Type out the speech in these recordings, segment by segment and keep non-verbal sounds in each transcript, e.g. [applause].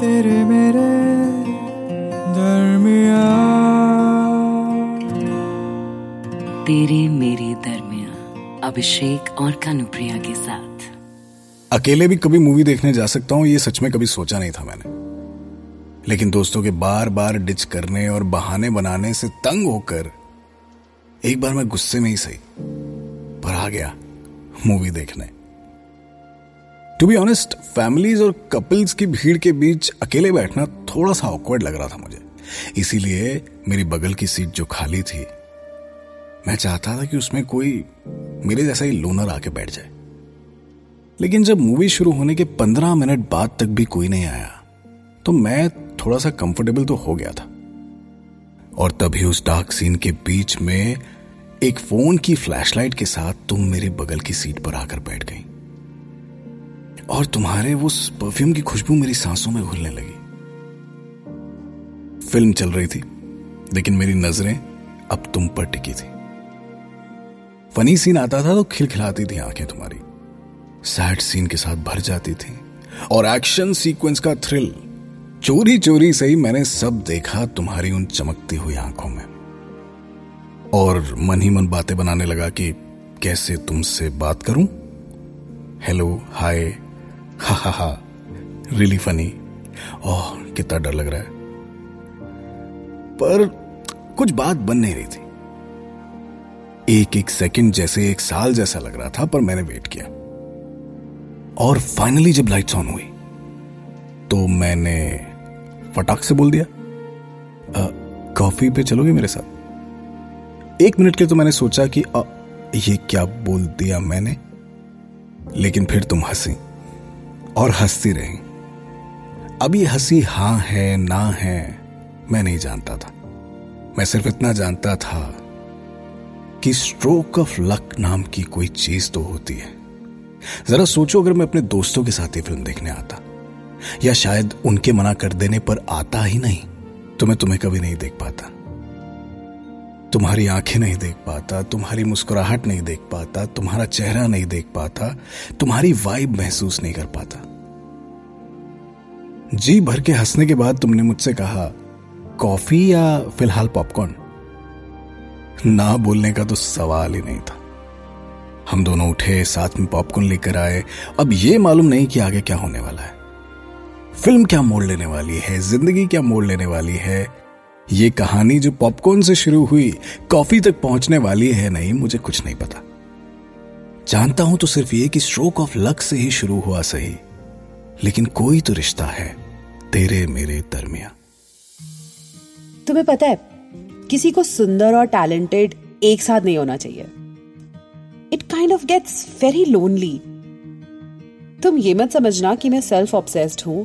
तेरे मेरे दरमिया तेरे मेरे दरमिया अभिषेक और कानुप्रिया के साथ। अकेले भी कभी मूवी देखने जा सकता हूँ ये सच में कभी सोचा नहीं था मैंने। लेकिन दोस्तों के बार बार डिच करने और बहाने बनाने से तंग होकर एक बार मैं गुस्से में ही सही पर आ गया मूवी देखने। टू बी ऑनेस्ट फैमिलीज़ और कपल्स की भीड़ के बीच अकेले बैठना थोड़ा सा ऑकवर्ड लग रहा था मुझे। इसीलिए मेरी बगल की सीट जो खाली थी, मैं चाहता था कि उसमें कोई मेरे जैसा ही लोनर आके बैठ जाए। लेकिन जब मूवी शुरू होने के पंद्रह मिनट बाद तक भी कोई नहीं आया तो मैं थोड़ा सा कंफर्टेबल तो हो गया था। और तभी उस डार्क सीन के बीच में एक फ़ोन की फ्लैशलाइट के साथ तुम मेरे बगल की सीट पर आकर बैठ गई। और तुम्हारे वो परफ्यूम की खुशबू मेरी सांसों में घुलने लगी। फ़िल्म चल रही थी, लेकिन मेरी नज़रें अब तुम पर टिकी थी। फनी सीन आता था तो खिलखिलाती थी आँखें तुम्हारी। सैड सीन के साथ भर जाती थी और एक्शन सीक्वेंस का थ्रिल चोरी चोरी से ही मैंने सब देखा तुम्हारी उन चमकती हुई आँखों में। और मन ही मन बातें बनाने लगा कि कैसे तुमसे बात करूँ? हेलो हाय हा हा हा. रियली फनी ओह कितना डर लग रहा है। पर कुछ बात बन नहीं रही थी। एक एक सेकंड जैसे एक साल जैसा लग रहा था पर मैंने वेट किया। और फाइनली जब लाइट्स ऑन हुई तो मैंने फटाक से बोल दिया कॉफ़ी पे चलोगे मेरे साथ? एक मिनट के तो मैंने सोचा कि आ, ये क्या बोल दिया मैंने? लेकिन फिर तुम हँसी। और हंसती रही। अब ये हँसी हाँ है, ना है, मैं नहीं जानता था। मैं सिर्फ़ इतना जानता था कि स्ट्रोक ऑफ़ लक नाम की कोई चीज़ तो होती है। जरा सोचो अगर मैं अपने दोस्तों के साथ ये फ़िल्म देखने आता, या शायद उनके मना कर देने पर आता ही नहीं तो मैं तुम्हें कभी नहीं देख पाता। तुम्हारी आँखें नहीं देख पाता, तुम्हारी मुस्कुराहट नहीं देख पाता, तुम्हारा चेहरा नहीं देख पाता, तुम्हारी वाइब महसूस नहीं कर पाता। जी भर के हंसने के बाद तुमने मुझसे कहा, कॉफ़ी या फ़िलहाल पॉपकॉर्न ना बोलने का तो सवाल ही नहीं था। हम दोनों उठे, साथ में पॉपकॉर्न लेकर आए। अब यह मालूम नहीं कि आगे क्या होने वाला है। फ़िल्म क्या मोड़ लेने वाली है? ज़िंदगी क्या मोड़ लेने वाली है? ये कहानी जो पॉपकॉर्न से शुरू हुई कॉफ़ी तक पहुँचने वाली है नहीं, मुझे कुछ नहीं पता। जानता हूँ तो सिर्फ़ ये कि स्ट्रोक ऑफ़ लक से ही शुरू हुआ सही, लेकिन कोई तो रिश्ता है तेरे मेरे दरमिया तुम्हें पता है, किसी को सुंदर और टैलेंटेड एक साथ नहीं होना चाहिए। It kind of gets very lonely तुम ये मत समझना कि मैं सेल्फ ऑब्सेस्ड हूँ,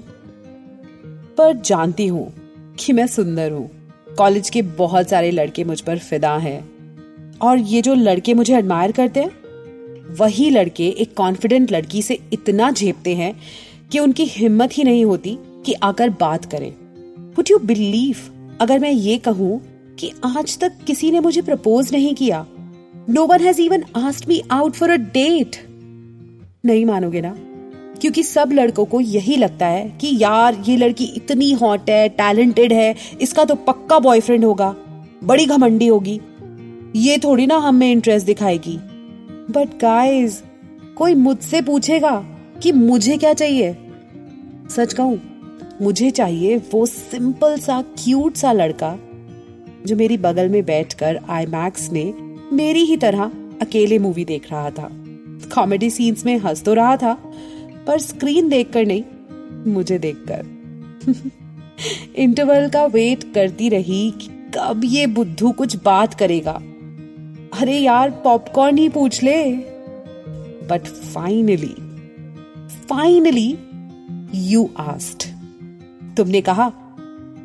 पर जानती हूँ कि मैं सुंदर हूँ। कॉलेज के बहुत सारे लड़के मुझ पर फिदा हैं। और ये जो लड़के मुझे एडमायर करते हैं, वही लड़के एक कॉन्फिडेंट लड़की से इतना झेपते हैं कि उनकी हिम्मत ही नहीं होती कि आकर बात करें। वुड यू बिलीव अगर मैं ये कहूँ कि आज तक किसी ने मुझे प्रपोज नहीं किया no one has even asked me out for a date नहीं मानोगे ना? क्योंकि सब लड़कों को यही लगता है कि यार, ये लड़की इतनी हॉट है टैलेंटेड है, इसका तो पक्का बॉयफ्रेंड होगा, बड़ी घमंडी होगी। ये थोड़ी ना हमें इंटरेस्ट दिखाएगी। बट गाइस कोई मुझसे पूछेगा कि मुझे क्या चाहिए? सच कहूँ, मुझे चाहिए वो सिंपल सा क्यूट सा लड़का, जो मेरी बगल में बैठकर आई मैक्स में मेरी ही तरह अकेले मूवी देख रहा था। कॉमेडी सीन्स में हंस तो रहा था। पर स्क्रीन देखकर नहीं, मुझे देखकर। [laughs] इंटरवल का वेट करती रही कि कब ये बुद्धू कुछ बात करेगा। अरे यार, पॉपकॉर्न ही पूछ ले। But finally finally you asked तुमने कहा,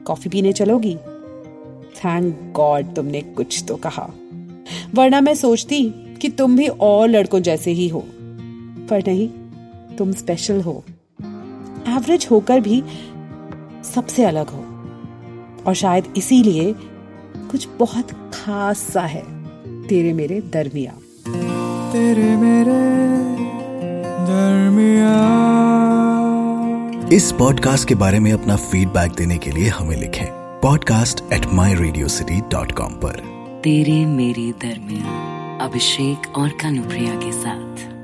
कॉफ़ी पीने चलोगी? थैंक गॉड तुमने कुछ तो कहा। वरना मैं सोचती कि तुम भी और लड़कों जैसे ही हो। पर नहीं तुम स्पेशल हो। एवरेज होकर भी सबसे अलग हो। और शायद इसीलिए कुछ बहुत खास सा है तेरे मेरे दरमिया। तेरे मेरे दरमिया। इस पॉडकास्ट के बारे में अपना फीडबैक देने के लिए हमें लिखें podcast at my Radio City dot com पर। तेरे मेरे दरमिया अभिषेक और कानुप्रिया के साथ।